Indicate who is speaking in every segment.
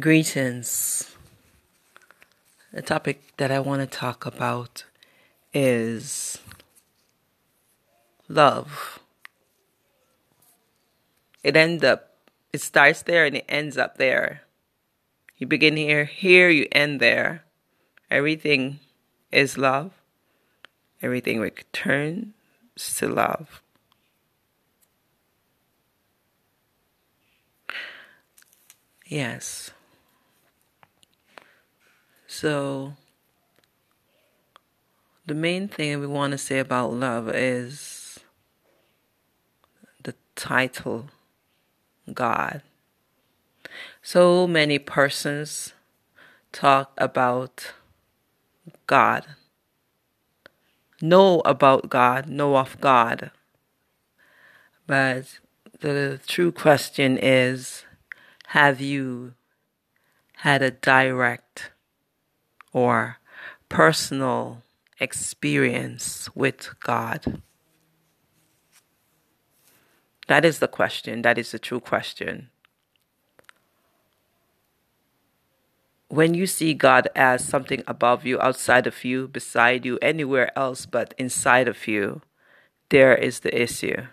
Speaker 1: Greetings. The topic that I want to talk about is love. It ends up, it starts there and it ends up there. You begin here, here you end there. Everything is love. Everything returns to love. Yes. So, the main thing we want to say about love is the title God. So many persons talk about God, know about God, know of God. But the true question is have you had a direct or personal experience with God? That is the question. That is the true question. When you see God as something above you, outside of you, beside you, anywhere else but inside of you, there is the issue.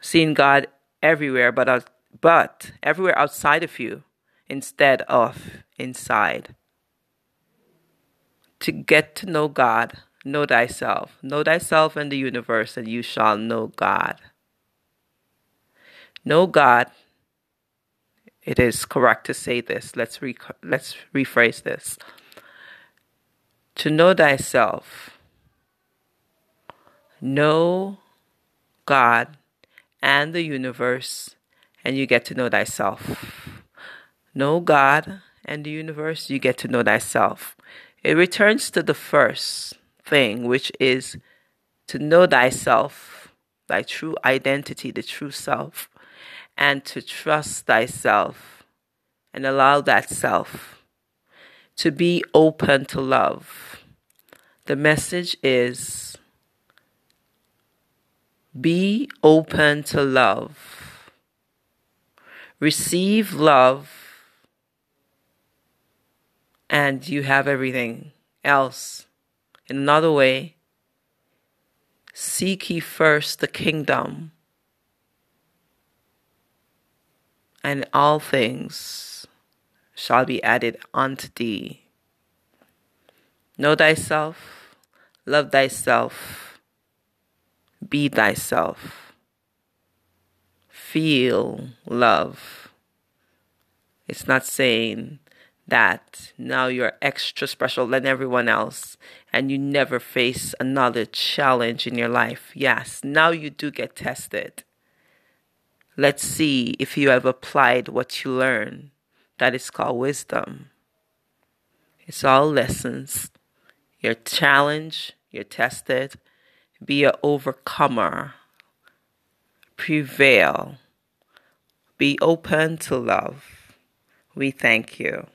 Speaker 1: Seeing God everywhere but, but everywhere outside of you instead of inside to get to know God, know thyself. Know thyself and the universe, and you shall know God. Know God. It is correct to say this. Let's re- let's rephrase this. To know thyself. Know God and the universe, and you get to know thyself. Know God and the universe, you get to know thyself. It returns to the first thing, which is to know thyself, thy true identity, the true self, and to trust thyself and allow that self to be open to love. The message is be open to love. Receive love and you have everything else. In another way, seek ye first the kingdom, and all things shall be added unto thee. Know thyself, love thyself, be thyself, feel love. It's not saying that now you're extra special than everyone else and you never face another challenge in your life. Yes, now you do get tested. Let's see if you have applied what you learn. That is called wisdom. It's all lessons. You're challenged, you're tested. Be an overcomer. Prevail. Be open to love. We thank you.